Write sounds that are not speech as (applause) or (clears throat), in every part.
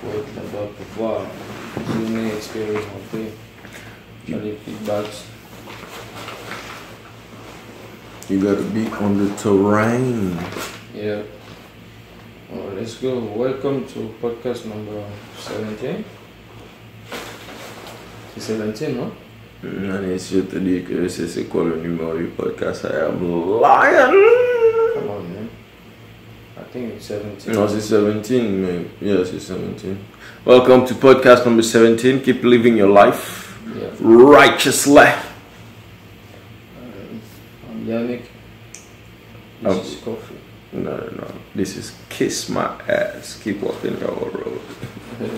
faut être là-bas pour voir, visionner, expérimenter, faire les feedbacks. You gotta be on the terrain. Yeah. Well, let's go. Welcome to podcast number 17. C'est 17, non? Mm, si je te dis que c'est c'est quoi le numéro du podcast, I am lying. Come on, man. I think it's 17. No, it's 17, man. Yes, it's 17. Welcome to podcast number 17. Keep living your life Yeah. righteously. Uh, I'm Yannick. This Oh. is coffee. No, no, no. This is kiss my ass. Keep walking your road. (laughs)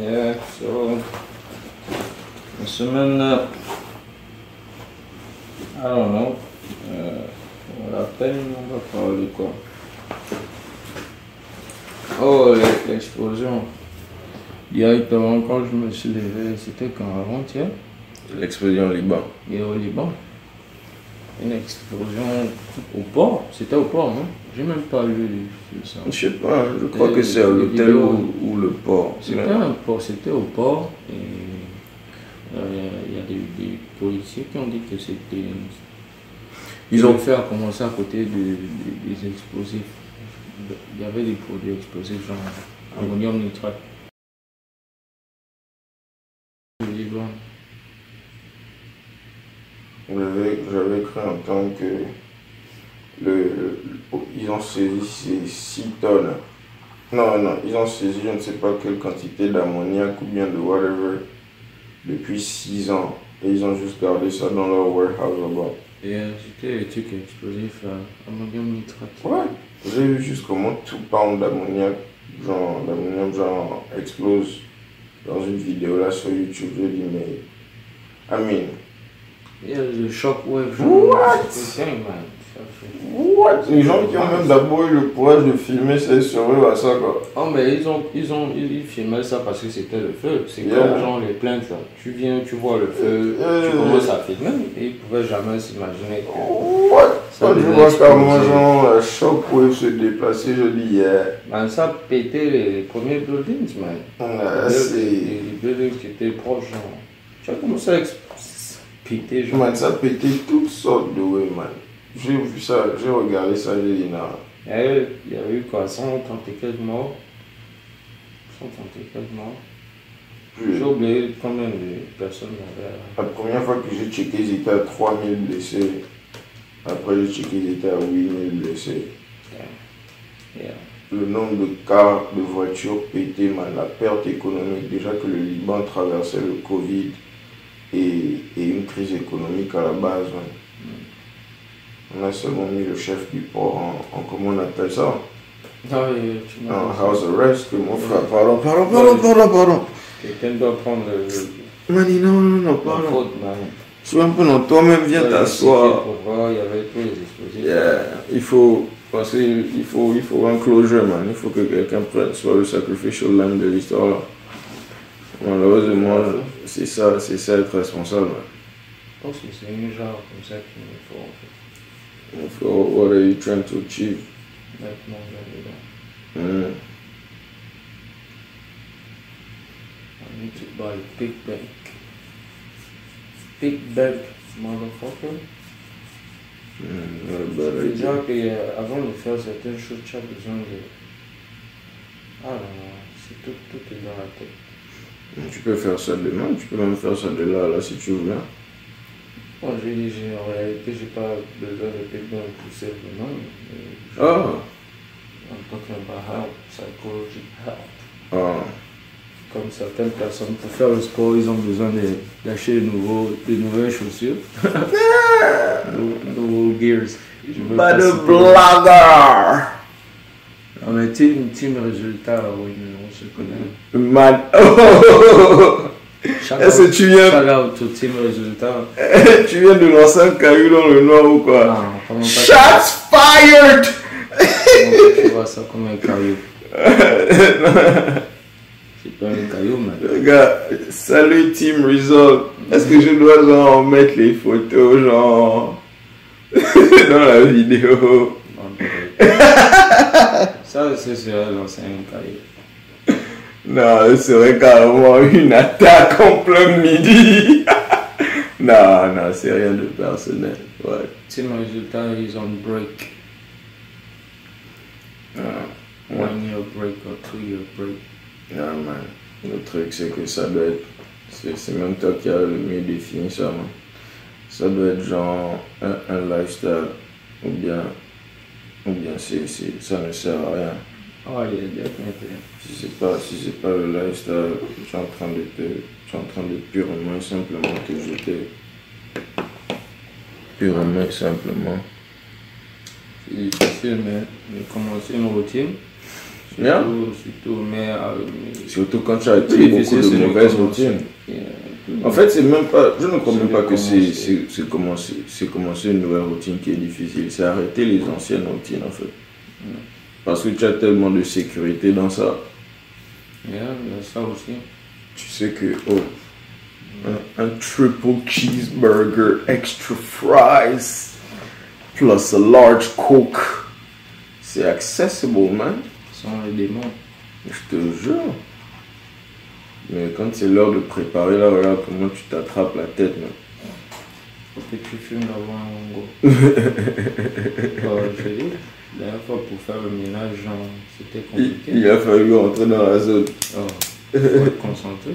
Yeah, so semaine, euh, I don't know, euh, on l'appelle, on va parler quoi? Oh, l'e- l'explosion. Directement quand je me suis levé, c'était quand avant-hier, L'explosion au Liban. et au Liban. Une explosion au port, c'était au port, non? J'ai même pas lu ça. Je sais pas, je crois que c'est à l'hôtel ou, ou le port. C'était un port, c'était au port et euh, il y a des, des policiers qui ont dit que c'était. Ils ont fait commencer à côté de- de- des explosifs. Il y avait des produits explosifs genre ammonium nitrate. J'avais j'avais cru entendre que le, le- ils ont saisi ces 6 tonnes. Non, non, ils ont saisi je ne sais pas quelle quantité d'ammoniac ou bien de whatever depuis 6 ans. Et ils ont juste gardé ça dans leur warehouse là-bas. Et c'était des trucs explosifs, ammonium nitrate. Ouais. J'ai vu juste comment tout pound d'ammoniac, genre d'ammonium, genre explose dans une vidéo là sur YouTube. J'ai dit, mais. I mean, Il y a le shockwave. What? C'est man. What? Les gens qui ont même d'abord eu le courage de filmer, c'est survivre à ça quoi. Oh mais ils ont ils ont ils, filmaient ça parce que c'était le feu. C'est Yeah. comme genre les plaintes là. Tu viens, tu vois le feu, Euh, tu commences à filmer et ils pouvaient jamais s'imaginer que What? Ça Quand je vois exploser. genre la shockwave se déplacer, je dis yeah. man, ça pété les, premiers buildings man. Ah, les, c'est- les- les buildings qui étaient proches genre. Tu as commencé à péter genre. Man, ça pété toutes sortes de way, man. J'ai vu ça, j'ai regardé ça, j'ai dit non. Il y a eu, il y a eu quoi 130 et quelques morts? 130 et quelques morts. J'ai oublié combien de personnes il y avait. La première fois que j'ai checké, ils étaient à 3000 blessés. Après, j'ai checké, ils étaient à 8000 blessés. Yeah. Le nombre de cars, de voitures pétées, la perte économique, déjà que le Liban traversait le Covid et, et une crise économique à la base. On a seulement mis le chef du port en, en comment on appelle ça? Non, tu m'as En house arrest, que mon frère. Pardon, pardon, pardon, pardon, pardon. Quelqu'un doit prendre le, Mani, non, non, non, pardon. Sois un peu non, toi-même viens t'asseoir. Pour voir, il y avait tous les explosifs. Yeah, il faut, parce qu'il faut, il faut un closure, man. Il faut que quelqu'un prenne, soit le sacrificial lamb de l'histoire, là. Malheureusement, c'est ça, c'est ça être responsable. Je pense que c'est une genre comme ça qu'il faut en fait. What are you trying to achieve? Maintenant, là-dedans. Mm. I need to buy a big bank. Big bank, motherfucker. Mm. Déjà qu'avant de faire certaines choses, tu as besoin de. Ah non, c'est tout, tout est dans la tête. Tu peux faire ça demain, tu peux même faire ça de là, là, si tu veux. hein. Moi, j'ai dit, j'ai- en réalité, j'ai pas besoin de simplement. mais je- Ah, I'm talking about help, psychology help. ah. Comme certaines personnes, pour faire le sport, ils ont besoin de- d'acheter de, de nouvelles chaussures. (laughs) nouveaux gears. Je Pas de blagueur! On a team, team résultat, oui, mais on se connaît. Man, Shout (laughs) est-ce que tu viens, shout out au team résultat. (laughs) tu viens de lancer un caillou dans le noir ou quoi? Non, comment pas Shots fired! tu vois ça comme un caillou? (laughs) C'est pas un caillou, mais. Regarde, salut Team Result. Est-ce que je dois genre mettre les photos genre (laughs) dans la vidéo? Non, Ça, ce serait lancer une carrière. Non, ce serait carrément une attaque en plein midi. (laughs) non, non, c'est rien de personnel. Ouais. Team résultat, ils ont break. Ah, One year break or two year break. non, man. Le truc, c'est que ça doit être. C'est c'est même toi qui as le mieux défini ça, man. Ça doit être genre un, un lifestyle. Ou bien. Ou bien c'est, c'est- ça ne sert à rien. Oh, yeah, definitely. Si c'est pas, si c'est pas le lifestyle, je suis en train de te, je suis en train de purement simplement te jeter. Purement et simplement. C'est difficile, mais de commencer une routine. Surtout, Yeah. surtout mais, euh, mais Surtout quand tu as été beaucoup de mauvaises routines. Yeah. En fait, c'est même pas, je ne crois C'est même de pas que c'est, commencer. c'est, commencer, c'est commencer une nouvelle routine qui est difficile. C'est arrêter les anciennes routines, en fait. Parce que tu as tellement de sécurité dans ça. Yeah, il y a ça aussi. Tu sais que, oh, un, un triple cheeseburger, extra fries, plus a large coke, c'est accessible, man. Sans les démons. Je te jure. Mais quand c'est l'heure de préparer, là, regarde comment tu t'attrapes la tête, man. Faut que tu fumes. (laughs) fois pour faire le ménage, c'était compliqué. il a fallu rentrer dans la zone. Oh, (laughs) faut être concentré.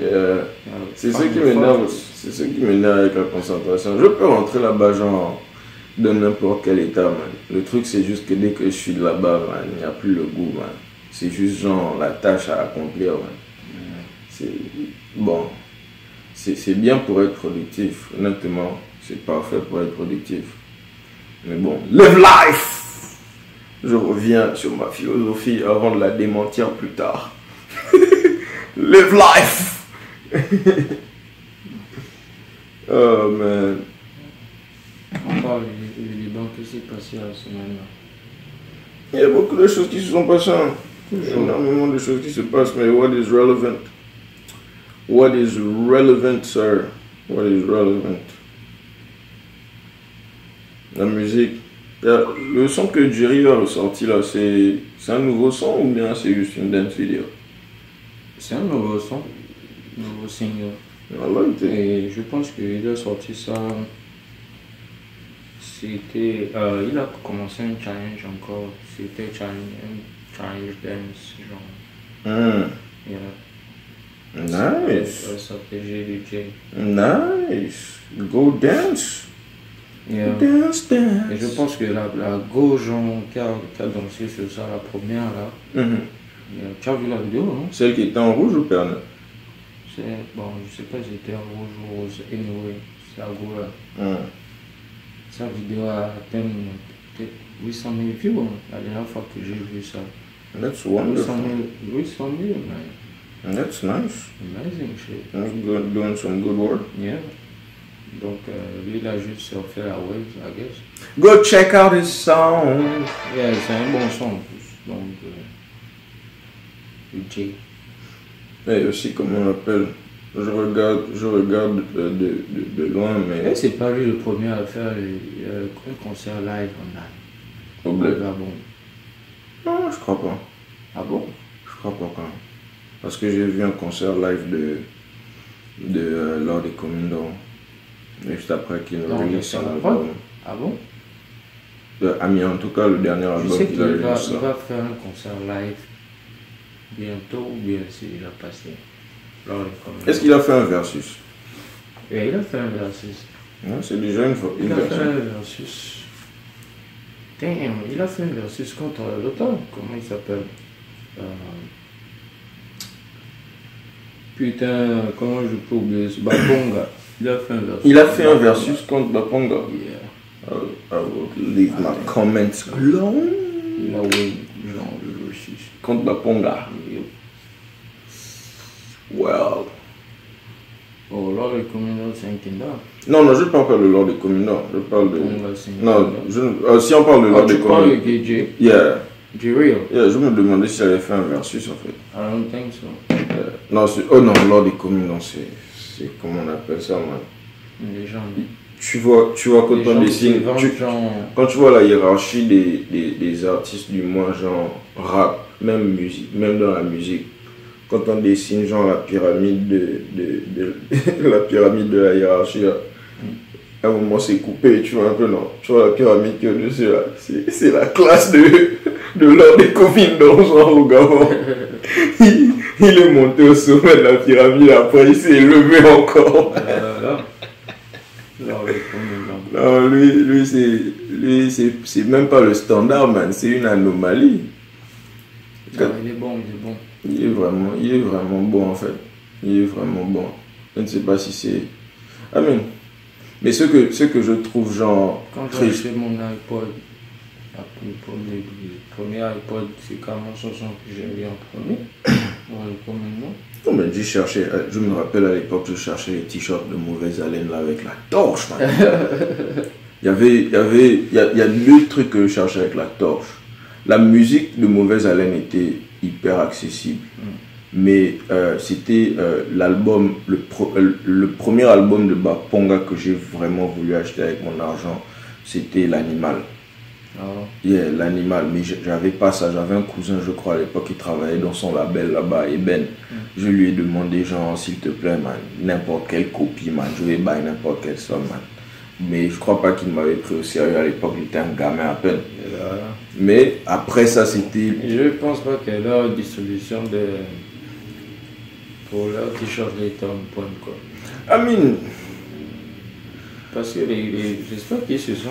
Euh, Yeah, c'est ce qui m'énerve. fois. C'est ce qui m'énerve avec la concentration. Je peux rentrer là-bas, genre, dans n'importe quel état, man. Le truc, c'est juste que dès que je suis là-bas, man, il n'y a plus le goût, man. C'est juste, genre, la tâche à accomplir, man. C'est. Bon. C'est bien pour être productif. Honnêtement, c'est parfait pour être productif. Mais bon, live life! Je reviens sur ma philosophie avant de la démentir plus tard. (laughs) live life! (laughs) oh man. On parle du, du Liban, qui s'est passé la semaine là Il y a beaucoup de choses qui se sont passées. hein. Énormément de choses qui se passent, mais what is relevant? What is relevant, sir? What is relevant? La musique. Le son que Jerry a ressorti là, c'est un nouveau son ou bien c'est juste une dance vidéo? C'est un nouveau son, nouveau single. It. Et je pense qu'il a sorti ça. C'était. euh, il a commencé un challenge encore. C'était challenge, un challenge dance, genre. Mm. Yeah. Nice. Ça s'appelait GDJ. Nice. Go dance. Yeah. Dance, dance. Et je pense que la, la go, genre, qui a, qui a dansé sur ça, la première là. Mhm. yeah. Tu as vu la vidéo, non Celle qui était en rouge ou? C'est. Bon, je sais pas si c'était rouge ou rose. Anyway, c'est la go là. Mm. Sa vidéo a atteint peut-être 800 000 views hein, la dernière fois que j'ai vu ça. That's 800 wonderful. 000, 800 000 man. That's nice. Amazing shit. That's good, doing some good work. Yeah. Donc euh, lui il a juste surfé la wave, I guess. Go check out his song. Yeah, c'est un bon son en plus. Donc, euh, J. Et aussi, comment on appelle Je regarde, je regarde euh, de, de, de loin, Mais c'est pas lui le premier à faire euh, un concert live en live. au bled. Gabon. Non, je crois pas. Ah bon Je crois pas quand même. Parce que j'ai vu un concert live de, de euh, Lord des Communes Juste après qu'il Non, release son ça va album. Ah bon? Euh, Ami, en tout cas, le dernier album qu'il qu'il a va, release. il va faire un concert live bientôt ou bien c'est déjà passé. Est-ce qu'il a fait un versus? Et il a fait un versus. Non, C'est déjà une fois. Il a fait un versus. Damn, il a fait un versus contre l'autre. Comment il s'appelle? Euh, Putain, comment je peux oublier ce Babonga. Il a fait un versus. Il a fait un versus contre Baponga. Yeah. I will, I will leave my comments alone. Il a win, genre, le versus. Contre Baponga. Yep. Well. Oh, lors des communes, c'est un Kinda. Non, non, je ne parle pas de l'ordre des communes, non. Je parle de. Non, je, euh, si on parle de Ah, l'ordre tu des parles de. KJ? Yeah. J-Real? yeah. Je me demandais s'il avait fait un versus en fait. I don't think so. Euh, non, c'est- oh non, l'ordre des communes, non, c'est. C'est comment on appelle ça, man. Les gens, tu vois, tu vois quand Les on dessine, tu- genre, quand tu vois la hiérarchie des, des, des artistes du moins genre rap, même musique, même dans la musique, quand on dessine genre la pyramide de, de, de- (laughs) la pyramide de la hiérarchie, là, à un moment c'est coupé, tu vois un peu non, tu vois la pyramide qui est au-dessus là, c'est la classe de, de l'or des copines d'argent au Gabon. (laughs) Il, est monté au sommet de la pyramide, après il s'est levé encore. euh, de gens Non, lui, lui c'est lui, c'est- c'est même pas le standard, man. C'est une anomalie. Ah, il est bon, il est bon. Il est vraiment, il est vraiment bon, en fait. Il est vraiment bon. Je ne sais pas si c'est... Ah, mais... Mais ce que, ce que je trouve, genre, Quand j'ai acheté mon iPod, le premier, iPod, c'est carrément chanson que j'ai mis en premier. Non, mais j'ai cherché... euh, Je me rappelle, à l'époque, je cherchais les t-shirts de mauvaise haleine, là, avec la torche, man. (laughs) Il y avait... Il y avait... Il y a, il y a deux trucs que je cherchais avec la torche. La musique de mauvaise haleine était hyper accessible. Mais euh, c'était euh, l'album, le, pro- euh, le premier album de Baponga que j'ai vraiment voulu acheter avec mon argent, c'était L'Animal. Alors, Yeah, L'Animal, mais j'avais pas ça. J'avais un cousin, je crois, à l'époque, qui travaillait dans son label là-bas, Eben. Je lui ai demandé, genre, s'il te plaît, man, n'importe quelle copie, man, je vais buy n'importe quelle somme, man. Mais je crois pas qu'il m'avait pris au sérieux à l'époque, il était un gamin à peine. là, Mais après ça, c'était je pense pas que leur distribution de. pour leur t-shirt est en point, quoi. Amine, Parce que les. les J'espère qu'ils se sont.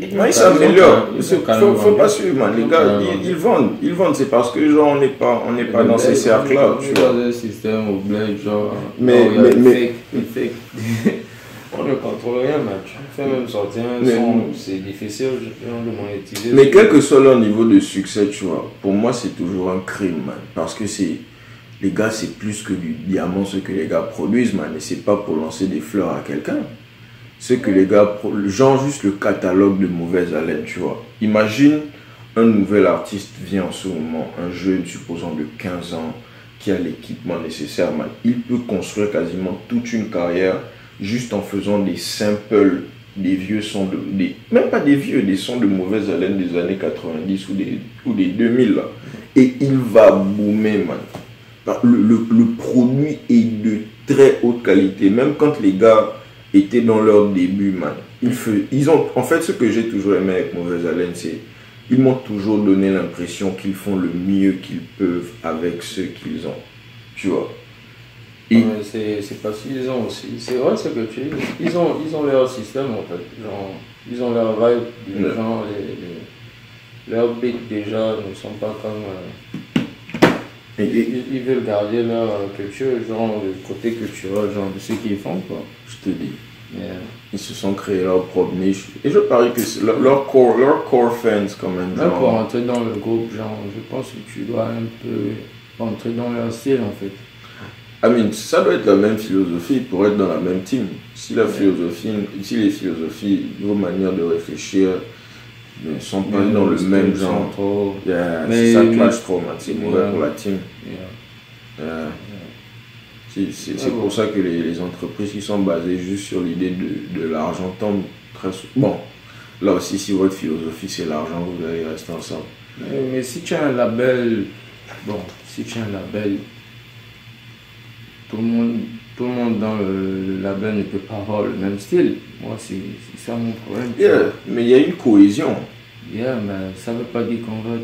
Ils- Non, ils s'améliorent. ils Faut, pas suivre, man. Les gars, ils, vendent. Ils vendent, c'est parce que, genre, on n'est pas, on n'est pas dans ces cercles-là, On tu vois. dans un système au bled, genre. Mais- oh, a mais- le mais- fake, le fake. (laughs) on ne contrôle rien, man. Tu fais même sortir un Mais- son, c'est difficile genre, de monétiser. Mais quel que soit leur niveau de succès, tu vois, pour moi, c'est toujours un crime, man. Parce que c'est. Les gars, c'est plus que du diamant ce que les gars produisent, man. Et c'est pas pour lancer des fleurs à quelqu'un. Ce que les gars. Genre, juste le catalogue de mauvaise haleine, tu vois. Imagine un nouvel artiste vient en ce moment, un jeune, supposons de 15 ans, qui a l'équipement nécessaire, man. Il peut construire quasiment toute une carrière juste en faisant des samples des vieux sons de des, même pas des vieux des sons de mauvaise haleine des années 90 ou des ou des 2000 là et il va boomer man le, le produit est de très haute qualité même quand les gars étaient dans leur début man ils, ils ont en fait ce que j'ai toujours aimé avec mauvaise haleine c'est ils m'ont toujours donné l'impression qu'ils font le mieux qu'ils peuvent avec ce qu'ils ont tu vois Et- Ouais, c'est c'est parce qu'ils ont aussi. C'est vrai ce que tu dis. Ils ont, ils ont leur système en fait. Genre, ils ont leur vibe. Les Ouais. gens, les, les- leurs beats déjà ne sont pas comme. euh, et- et- ils, veulent garder leur culture, genre le côté culturel, genre de ce qu'ils font quoi. je te dis Ils se sont créés leur propre niche. Et je parie que c'est leur, leur core, leur core fans, quand même. genre- pour rentrer dans le groupe, genre, je pense que tu dois un peu rentrer dans leur style en fait. I mean, ça doit être la même philosophie pour être dans la même team. Si la philosophie, si les philosophies, vos manières de réfléchir ne sont pas dans le même genre, trop- yeah, Mais- si ça mais- clash trop, c'est mauvais pour la team. Yeah. Yeah. C'est pour ça que les, les entreprises qui sont basées juste sur l'idée de, de l'argent tombent très souvent. Bon, là aussi, si votre philosophie c'est l'argent, vous allez rester ensemble. Mais, mais si tu as un label, bon, si tu as un label, tout le monde, tout le monde dans le, label ne peut pas avoir le même style. Moi, c'est ça mon problème. Yeah, mais il y a une cohésion. Yeah, mais ça veut pas dire qu'on va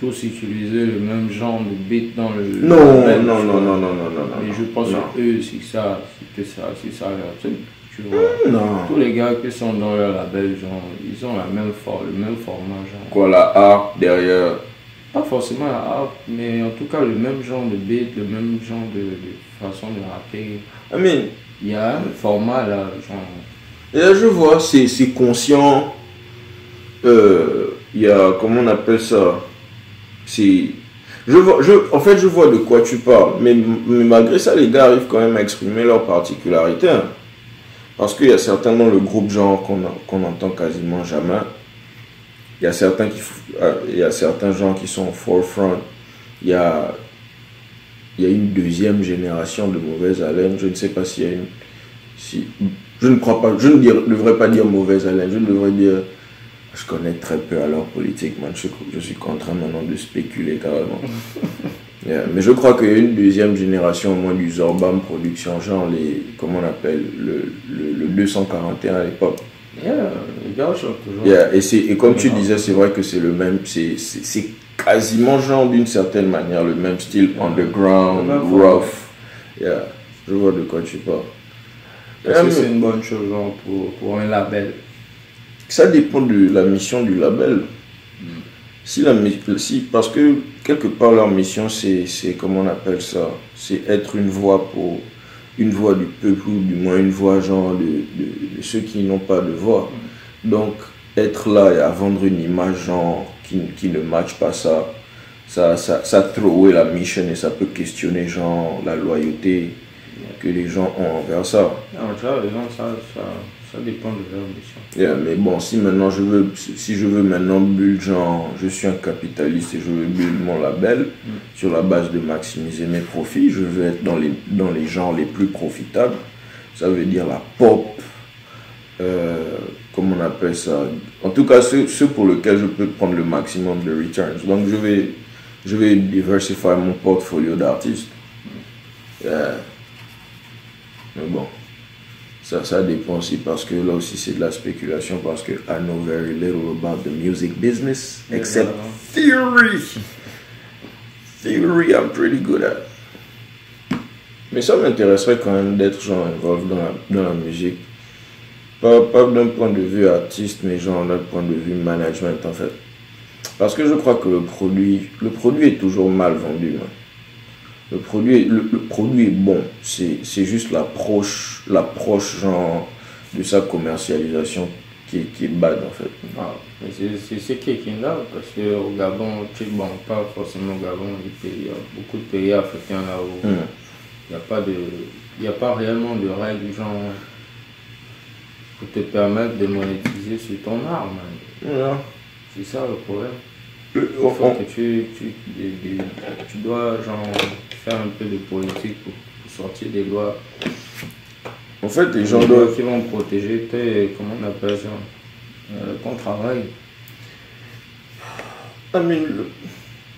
tous utiliser le même genre de beat dans le Non, label, non, non, non, non, non, non, non. Mais je pense non. que eux, c'est ça, c'est que ça, c'est ça leur truc. Tu vois. Non. Tous les gars qui sont dans leur label, genre, ils ont la même for- le même format, genre. Quoi, la harpe derrière? Pas forcément la harpe, mais en tout cas le même genre de beat, le même genre de, de façon de rapper. I mean, Il y a un format là, genre. et là je vois, c'est conscient. Euh, Il y a, comment on appelle ça? C'est. Je vois, je, en fait, je vois de quoi tu parles, mais, mais malgré ça, les gars arrivent quand même à exprimer leurs particularités. hein. Parce qu'il y a certains dans le groupe genre qu'on qu'on entend quasiment jamais. Il y a certains qui, euh, il y a certains gens qui sont au forefront. Il y a, il y a une deuxième génération de mauvaise haleine. Je ne sais pas s'il y a une, si, Je ne crois pas, je ne devrais pas dire mauvaise haleine, je devrais dire. Je connais très peu à leur politique, man. Je, je suis contraint maintenant de spéculer carrément. (laughs) Mais je crois qu'il y a une deuxième génération au moins du Zorbam production, genre les, comment on appelle, le, le, 241 à l'époque. Yeah. Yeah, et, et comme tu disais, c'est vrai que c'est le même, c'est quasiment genre d'une certaine manière le même style, underground, rough. Yeah, je vois de quoi tu parles. Est-ce que c'est une bonne chose pour, pour un label? Ça dépend de la mission du label. Si la, si, parce que quelque part leur mission c'est, comment on appelle ça? C'est être une voix pour une voix du peuple ou du moins une voix genre de, ceux qui n'ont pas de voix. Donc être là et à vendre une image genre qui, ne matche pas ça, ça, ça, ça la mission et ça peut questionner genre la loyauté que les gens ont envers ça, ça ça dépend de leur mission. mais bon, si maintenant je veux, si je veux maintenant build genre, je suis un capitaliste et je veux build mon label mm. sur la base de maximiser mes profits, je veux être dans les, dans les genres les plus profitables. Ça veut dire la pop, euh, comment on appelle ça? En tout cas, ceux, ceux, pour lesquels je peux prendre le maximum de returns. Donc je vais, je vais diversifier mon portfolio d'artistes. Mais bon. Ça, ça dépend aussi parce que là aussi c'est de la spéculation parce que I know very little about the music business except theory. Theory I'm pretty good at. Mais ça m'intéresserait quand même d'être genre involved dans la, dans la musique. Pas, pas d'un point de vue artiste, mais genre d'un point de vue management en fait. Parce que je crois que le produit, le produit est toujours mal vendu. Le produit, le, produit est bon. C'est juste l'approche, l'approche genre de sa commercialisation qui est, qui est bad en fait. Ah, c'est ce qui est là? Parce qu'au Gabon, tu bon, pas forcément au Gabon, il y a beaucoup de pays africains là où hmm. il n'y a pas de, il a pas réellement de règles genre pour te permettre de monétiser sur ton art, C'est ça le problème. Il faut que tu, tu, tu, dois genre faire un peu de politique pour, sortir des lois. En fait, les gens doivent... qui vont protéger tes, comment on appelle ça, euh, ton travail. I mean,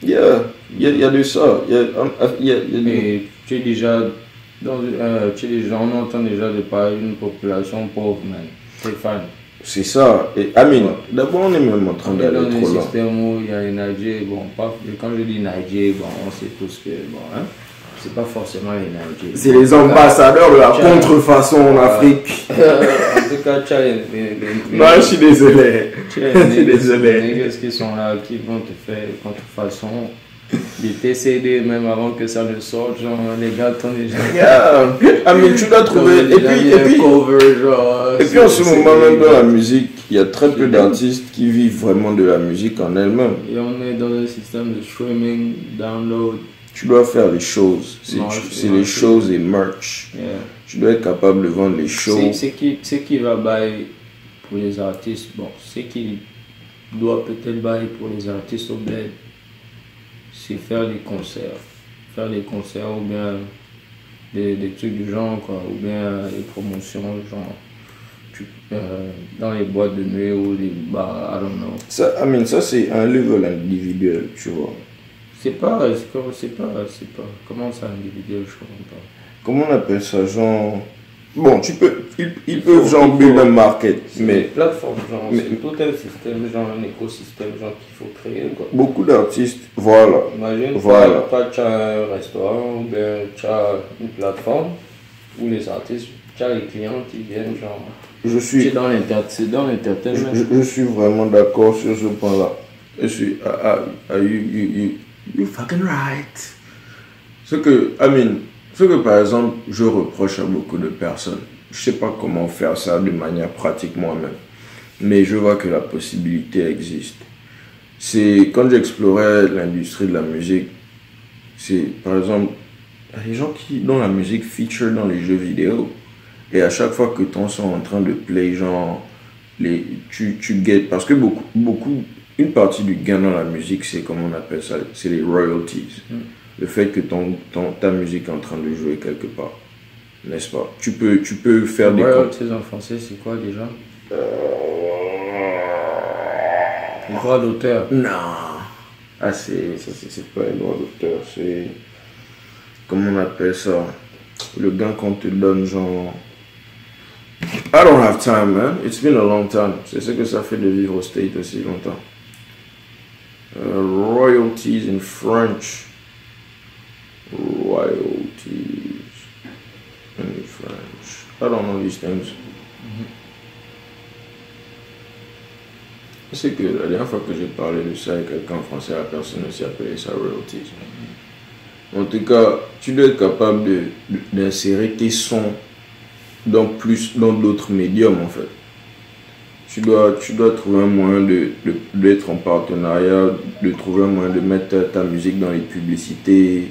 yeah, il y, y, a de ça. Y a, y a, Mais tu es déjà, dans, euh, tu es déjà, on entend déjà de parler d'une population pauvre, man. C'est fan. C'est ça. Et Amine, d'abord, on est même en train d'aller trop loin. Où il y a une Niger, bon, pas, quand je dis Niger, bon, on sait tous que, bon, hein, c'est pas forcément les Niger. C'est les ambassadeurs de la contrefaçon en Afrique. en tout cas, tu as les, les, je suis désolé. Je suis désolé. Les qui sont là, qui vont te faire contrefaçon (laughs) des TCD même avant que ça ne sorte, genre les gars t'ont déjà. (laughs) Yeah. Ah mais tu dois trouver. Et puis, et puis, et puis en ce moment même dans la musique, il y a très peu d'artistes qui vivent vraiment de la musique en elle-même. Et on est dans un système de streaming, download. Tu dois faire les choses. C'est les choses et merch. Tu dois être capable de vendre les choses. C'est qui, qui va bailler pour les artistes? Bon, c'est qui doit peut-être bailler pour les artistes au bled c'est faire des concerts. Faire des concerts ou bien des, des trucs du genre, quoi, ou bien des promotions, genre. Euh, dans les boîtes de nuit ou les bars, I don't know. Ça, I mean, ça c'est un level individuel, tu vois. C'est pas, c'est pas, c'est pas, comment ça individuel, je comprends pas. Comment on appelle ça, genre Bon, tu peux, ils, peuvent genre build un market, mais. plateforme, genre, mais, tout un système, genre un écosystème, genre qu'il faut créer, quoi. Beaucoup d'artistes, voilà. Imagine, voilà. tu as un restaurant, ou bien tu as une plateforme, où les artistes, tu as les clients qui viennent, genre. Je suis. C'est dans l'entertainment. Je, je, suis vraiment d'accord sur ce point-là. Je suis. Ah, ah, ah you, you, you, you fucking right. Ce que, I mean, ce que par exemple je reproche à beaucoup de personnes, je sais pas comment faire ça de manière pratique moi-même, mais je vois que la possibilité existe. C'est quand j'explorais l'industrie de la musique, c'est par exemple les gens qui dont la musique feature dans les jeux vidéo et à chaque fois que ton son est en train de play genre les tu tu guettes parce que beaucoup beaucoup une partie du gain dans la musique c'est comment on appelle ça c'est les royalties. Mm le fait que ton, ton, ta musique est en train de jouer quelque part. n'est-ce pas? Tu peux, tu peux faire des... Royalties en français, c'est quoi déjà? Droit d'auteur. Non. Ah, c'est, ça, c'est, c'est pas un droit d'auteur, c'est... Comment on appelle ça? Le gain qu'on te donne, genre... I don't have time, man. It's been a long time. C'est ce que ça fait de vivre au State aussi longtemps. Uh, royalties in French. Royalties in French. I don't know these things. C'est que la dernière fois que j'ai parlé de ça avec quelqu'un en français, la personne ne s'est appelé ça royalties. En tout cas, tu dois être capable d'insérer tes sons dans plus dans d'autres médiums en fait. Tu dois, tu dois trouver un moyen de, de- d'être en partenariat, de trouver un moyen de mettre ta musique dans les publicités,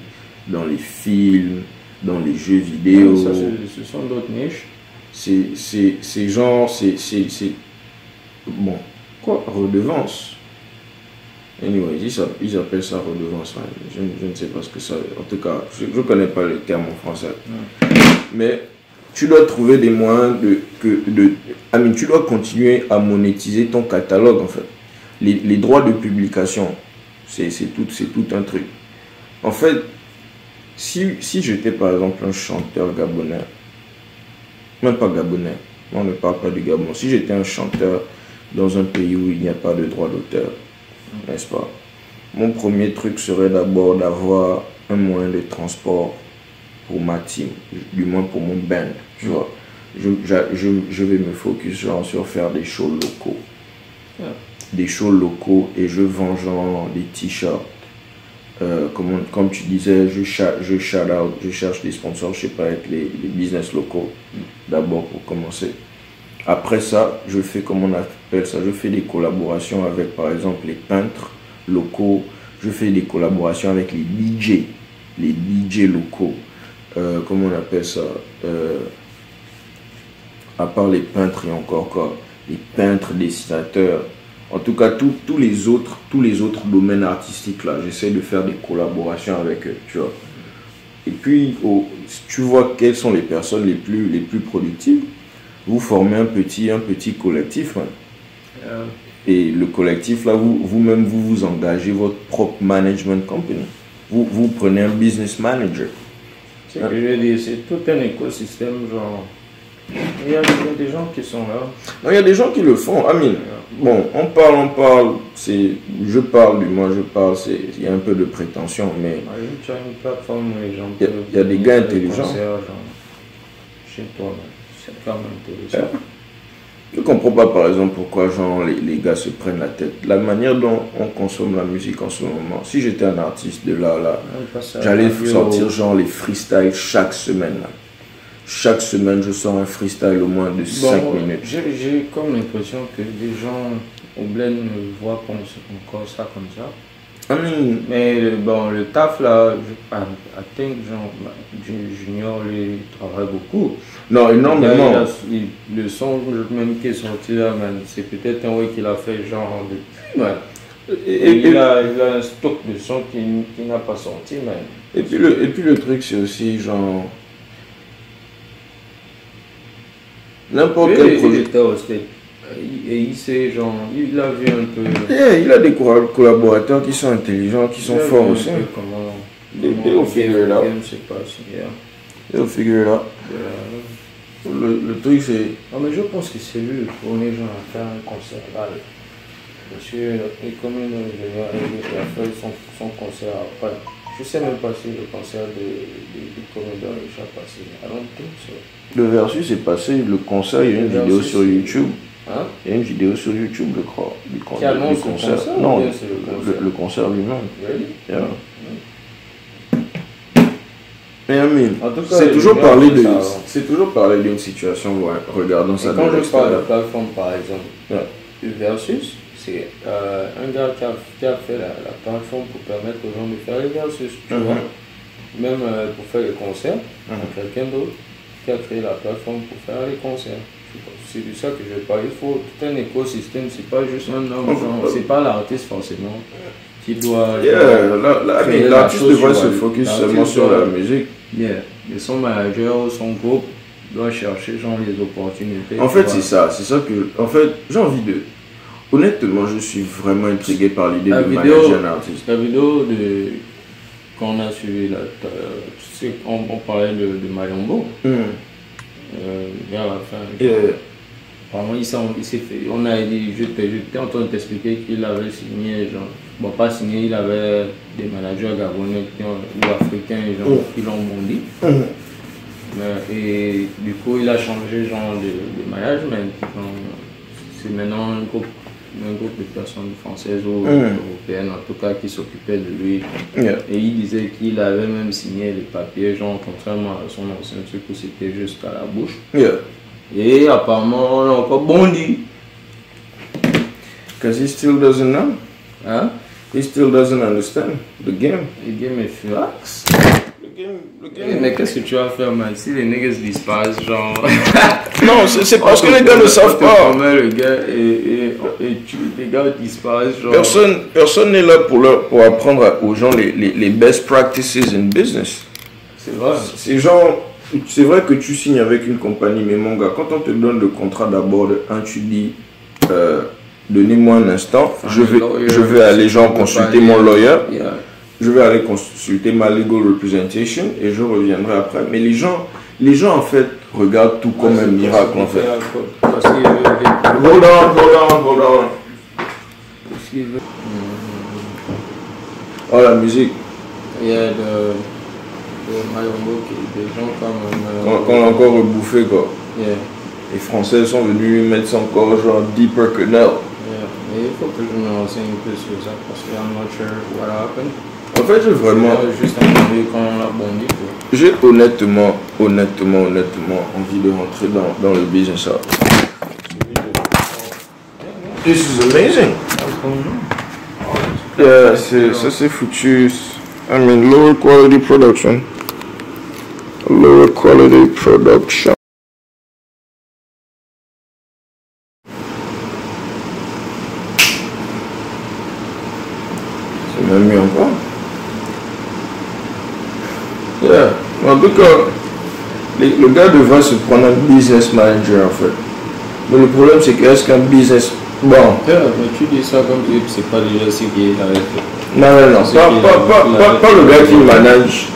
dans les films, dans les jeux vidéo. Ça, ce sont d'autres niches. C'est, genre, c'est, Bon, quoi Redevance Anyway, ils, app- ils appellent ça redevance. hein. Je, ne- je ne sais pas ce que ça En tout cas, je ne connais pas le terme en français. Mais tu dois trouver des moyens de... Que, de I mean, tu dois continuer à monétiser ton catalogue, en fait. Les, les droits de publication, c'est, tout, c'est tout un truc. En fait, si, si j'étais par exemple un chanteur gabonais, même pas gabonais, on ne parle pas du Gabon, si j'étais un chanteur dans un pays où il n'y a pas de droit d'auteur, n'est-ce pas? Mon premier truc serait d'abord d'avoir un moyen de transport pour ma team, du moins pour mon band, tu vois. Je, j'a- je, je vais me focus genre sur faire des shows locaux. Ouais. Des shows locaux et je vends genre des t-shirts. Euh, comme, tu disais, je, je out, je cherche des sponsors, je sais pas, avec les, les business locaux, d'abord pour commencer. Après ça, je fais, comme on appelle ça, je fais des collaborations avec, par exemple, les peintres locaux. Je fais des collaborations avec les DJ, les DJ locaux. Euh, comment on appelle ça Euh, À part les peintres et encore quoi Les peintres, dessinateurs. En tout cas, tous tous les autres, tous les autres domaines artistiques là, j'essaie de faire des collaborations avec eux, tu vois. Et puis, si tu vois quelles sont les personnes les plus, les plus productives, vous formez un petit, un petit collectif. hein. Euh, Et le collectif, là, vous- vous-même, vous, vous engagez votre propre management company. Vous, vous prenez un business manager. c'est que je veux dire, c'est tout un écosystème, genre. Il y, a, des gens qui sont là. Non, il y a des gens qui le font. Amine, bon, on parle, on parle, c'est, je parle du moi, je parle, c'est, il y a un peu de prétention, mais exemple, tu as une plateforme où les gens Il y a- peuvent il y a des gars intelligents. genre, chez toi, c'est quand même intéressant. je comprends pas, par exemple, pourquoi genre, les, les gars se prennent la tête. La manière dont on consomme la musique en ce moment, si j'étais un artiste de là, là, J'allais sortir genre les freestyles chaque semaine. là. Chaque semaine, je sors un freestyle au moins de 5 Bon, minutes. J'ai comme l'impression que les gens au bled ne voient pas encore ça comme ça. Mean, Mais bon, le taf là, je, I, I think genre, bah, Junior lui travaille beaucoup. non, énormément. le son même qui est sorti là, c'est peut-être un way qu'il a fait genre depuis, man. Et, Et, et- il, a, il a un stock de son qui, qui n'a pas sorti, man. et puis le, et puis le truc, c'est aussi genre. N'importe quel projet. au. Et il sait, genre, il a vu un peu. Il a des co- collaborateurs qui sont intelligents, qui sont forts aussi. Comment, comment le figure it out. game se passe, yeah. They'll figure out. Yeah. Le, le truc, c'est. Non, mais je pense que c'est lui le premier genre à faire un concert live. Monsieur, et comme il a fait son, son concert après. Je sais même pas si le concert de, de, est déjà passé. I don't think so. Le versus est passé, le concert, il y a une Le vidéo versus, sur YouTube. Hein? Il y a une vidéo sur YouTube, je crois. Du, con- du concert Non, le concert le, le concert? lui-même. Really? Yeah. Tout cas, c'est toujours parler de, c'est toujours parler d'une situation, ouais, regardons Et ça quand de je parle de plateforme, par exemple, Ouais. le Versus, c'est euh, un gars qui a, qui a fait la, la plateforme pour permettre aux gens de faire les Versus, tu Mhm. vois. Même euh, pour faire les concerts, Mhm. quelqu'un d'autre qui a créé la plateforme pour faire les concerts. C'est de ça que je parle. Il faut tout un écosystème, c'est pas juste un homme, c'est pas l'artiste forcément qui doit. Yeah, Amine, la l'artiste chose devrait se la- focus l'artiste seulement sur la musique. Yeah. Et son manager ou son groupe doit chercher genre les opportunités. En fait, c'est ça. C'est ça que. En fait, j'ai envie de. Honnêtement, je suis vraiment intrigué par l'idée de vidéo- manager un artiste. La vidéo de qu'on a suivi là, tu sais, on, on parlait de, de Mayombo. Hmm. Euh, vers la fin. Euh, Apparemment, il fait. On a dit, j'étais en train de t'expliquer qu'il avait signé, genre, bon, pas signé, il avait des managers gabonais ou africains, genre, Oh. qui l'ont bondi. hmm. Mais- et du coup, il a changé, genre, de, de management. C'est maintenant un groupe, un groupe de personnes françaises ou Mm. européennes, en tout cas, qui s'occupaient de lui. Yeah. Et il disait qu'il avait même signé les papiers, genre, contrairement à son ancien truc où c'était juste à la bouche. Yeah. Et apparemment, on a encore bondi. Because he still doesn't know. Hein? He still doesn't understand the game. Le game est furax. Le game, le Mais qu'est-ce que tu vas faire, man? Si les niggas disparaissent, genre. (laughs) Non, c'est parce que les gars ne savent pas. le gars et, et, et tu, les gars disparaissent, genre. Personne personne n'est là pour, leur, pour apprendre aux gens les, les, les best practices in business. C'est vrai. C'est genre, c'est vrai que tu signes avec une compagnie, mais mon gars, quand on te donne le contrat d'abord, de un, tu dis, euh, donnez-moi un instant, Enfin, je vais, lawyer, je vais aller genre consulter mon lawyer, Yeah. Je vais aller consulter ma legal representation et je reviendrai après. Mais les gens, les gens en fait regardent tout comme un miracle en fait. Veut. Hold on, hold on, hold on. Oh la musique, Il y a de. des gens comme. euh, qu'on a encore rebouffé quoi. Yeah. Les Français sont venus mettre ça encore genre deeper que now. Yeah. Il faut que je me renseigne un peu sur ça parce que I'm not sure what happened. En fait, j'ai vraiment, Moi, juste entendu quand on l'a bondi. quoi. j'ai honnêtement, honnêtement, honnêtement envie de rentrer dans, dans le business. là. This is amazing. Yeah, c'est, ça c'est foutu. I mean, lower quality production. Lower quality production. C'est même mieux encore. Yeah. En tout cas, le gars devrait se prendre un business manager en fait. Mais le problème c'est que est-ce qu'un business... Bon, mais tu dis ça comme si c'est pas déjà ce avait fait. non, non, non, pas, pas, le gars qui manage,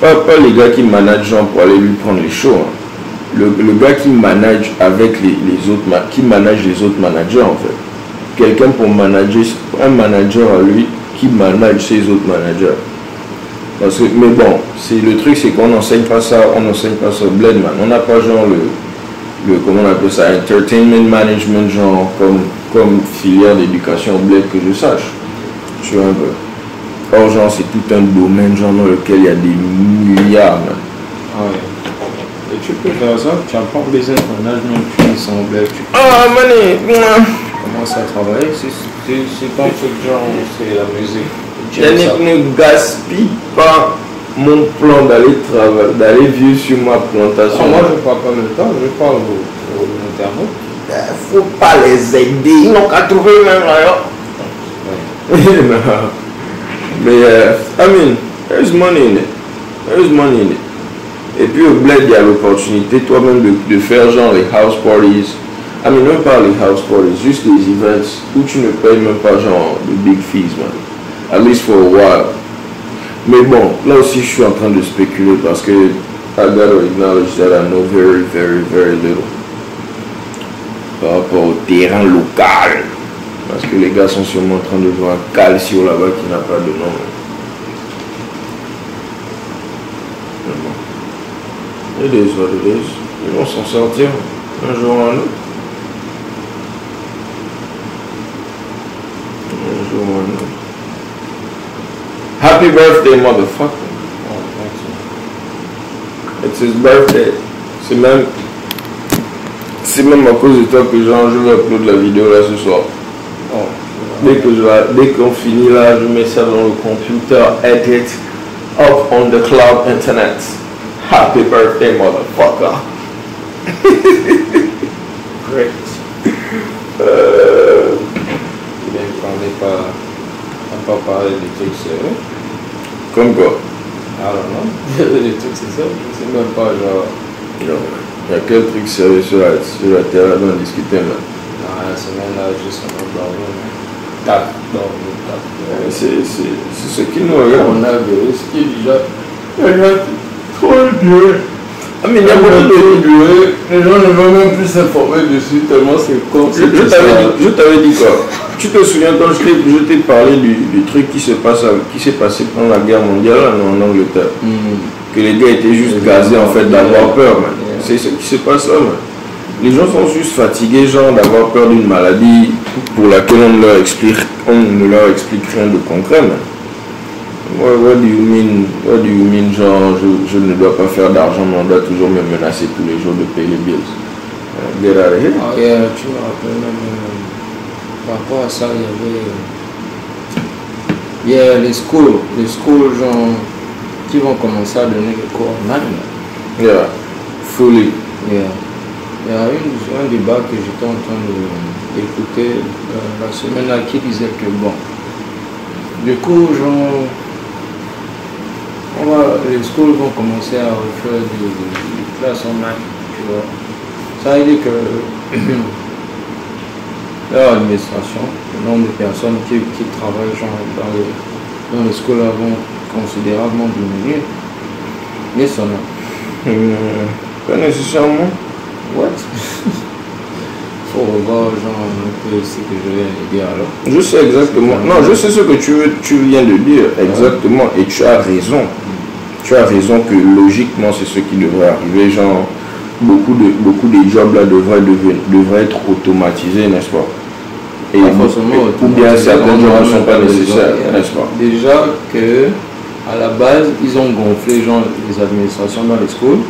pas, pas les gars qui managent genre pour aller lui prendre les shows. hein. Le, le gars qui manage avec les, les autres, qui manage les autres managers en fait. Quelqu'un pour manager, un manager à lui qui manage ses autres managers. Parce que, mais bon, c'est le truc, c'est qu'on n'enseigne pas ça, on n'enseigne pas ça au bled, man. On n'a pas genre le, le, comment on appelle ça, entertainment management, genre comme, comme filière d'éducation au bled que je sache. Tu vois un peu. Or, genre, c'est tout un domaine, genre, dans lequel il y a des milliards, man. Ah ouais. Et tu peux faire ça, tu apprends business management, tu dis son bled, tu Ah, mané, commences à travailler, c'est c'est- c'est ton truc genre, c'est la musique. Yannick ne gaspille pas mon plan d'aller travailler, d'aller vivre sur ma plantation. Ah, moi je parle pas même temps, je parle au, au. Il faut pas les aider. Ils n'ont qu'à trouver même là. (laughs) Mais, euh, I mean, there's money in it. There's money in it. Et puis au bled, il y a l'opportunité toi-même de, de faire genre les house parties. I mean, même pas les house parties, juste les events où tu ne payes même pas genre de big fees, man. At least for a while. Mais bon, là aussi je suis en train de spéculer parce que I gotta acknowledge that I know very, very, very little par rapport au terrain local. Parce que les gars sont sûrement en train de jouer un calcio là-bas qui n'a pas de nom. Mais bon. It is what it is. Ils vont s'en sortir un jour ou un autre. Un jour ou un autre. Happy birthday, motherfucker. Oh. It's his birthday. C'est même. C'est même à cause de toi que genre, je vais upload la vidéo là ce soir. Oh, Dès que je dès qu'on finit là, je mets ça dans le computer, edit, up on the cloud internet. Happy birthday, motherfucker. (laughs) great. Euh, Il ne parlait pas, pas parler des trucs sérieux. Comme quoi. Alors non, (laughs) les trucs c'est ça, c'est même pas genre. Non, il y a quel truc sérieux sur la, sur la terre dont discuter là? Non, la semaine là, juste on a parlé. Tac, non, tac. C'est c'est- c'est ce qui nous regarde. On a vu ce qui est déjà. Regarde, trop dur. Ah, mais il y a beaucoup de. Les gens ne vont même plus s'informer dessus tellement c'est con. Je, je t'avais dit, je t'avais dit quoi? Tu te souviens quand je t'ai, parlé du, du truc qui se passe, à- qui s'est passé pendant la guerre mondiale en Angleterre Hmm. Que les gars étaient juste gazés en fait d'avoir peur. Yeah. C'est ce qui se passe là, man. Les gens sont juste fatigués, genre, d'avoir peur d'une maladie pour laquelle on ne leur explique, on ne leur explique rien de concret, man. What, what do you mean, what do you mean, genre, je, je ne dois pas faire d'argent, mais on doit toujours me menacer tous les jours de payer les bills? Get out of here. Yeah, tu me rappelles même par rapport à ça, il y avait. euh, yeah, les schools, les schools genre, qui vont commencer à donner les cours online. Yeah, fully. Yeah. Il y a une, un débat que j'étais en train d'écouter euh, la semaine là qui disait que bon, du coup, genre, on va, les schools vont commencer à faire des, des classes online, tu vois. Ça veut dire que (clears throat) leur administration, le nombre de personnes qui, qui travaillent genre, dans, les, dans les là vont considérablement diminuer. Mais ça non. Hmm, pas nécessairement. What? (laughs) Faut revoir genre un peu ce que je viens de dire alors. Je sais exactement. Non, je sais ce que tu, veux, tu viens de dire, exactement. Et tu as raison. Tu as raison que logiquement, c'est ce qui devrait arriver. Genre, beaucoup de, beaucoup des jobs là devraient, devraient être automatisés, n'est-ce pas? Et Pas forcément ou bien certains jobs ne a sont pas nécessaires, n'est-ce pas? Déjà que à la base, ils ont gonflé genre, les administrations dans les schools.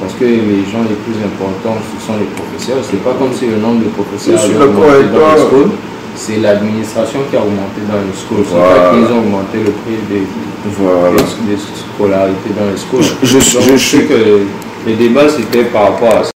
Parce que les gens les plus importants, ce sont les professeurs. C'est pas comme si le nombre de professeurs d'accord augmenté dans les schools. C'est l'administration qui a augmenté dans les schools. C'est Voilà. pas qu'ils ont augmenté le prix des, Voilà. des, des scolarités dans les schools. Je- je- Donc, je sais suis- que les débats c'était par rapport à ça.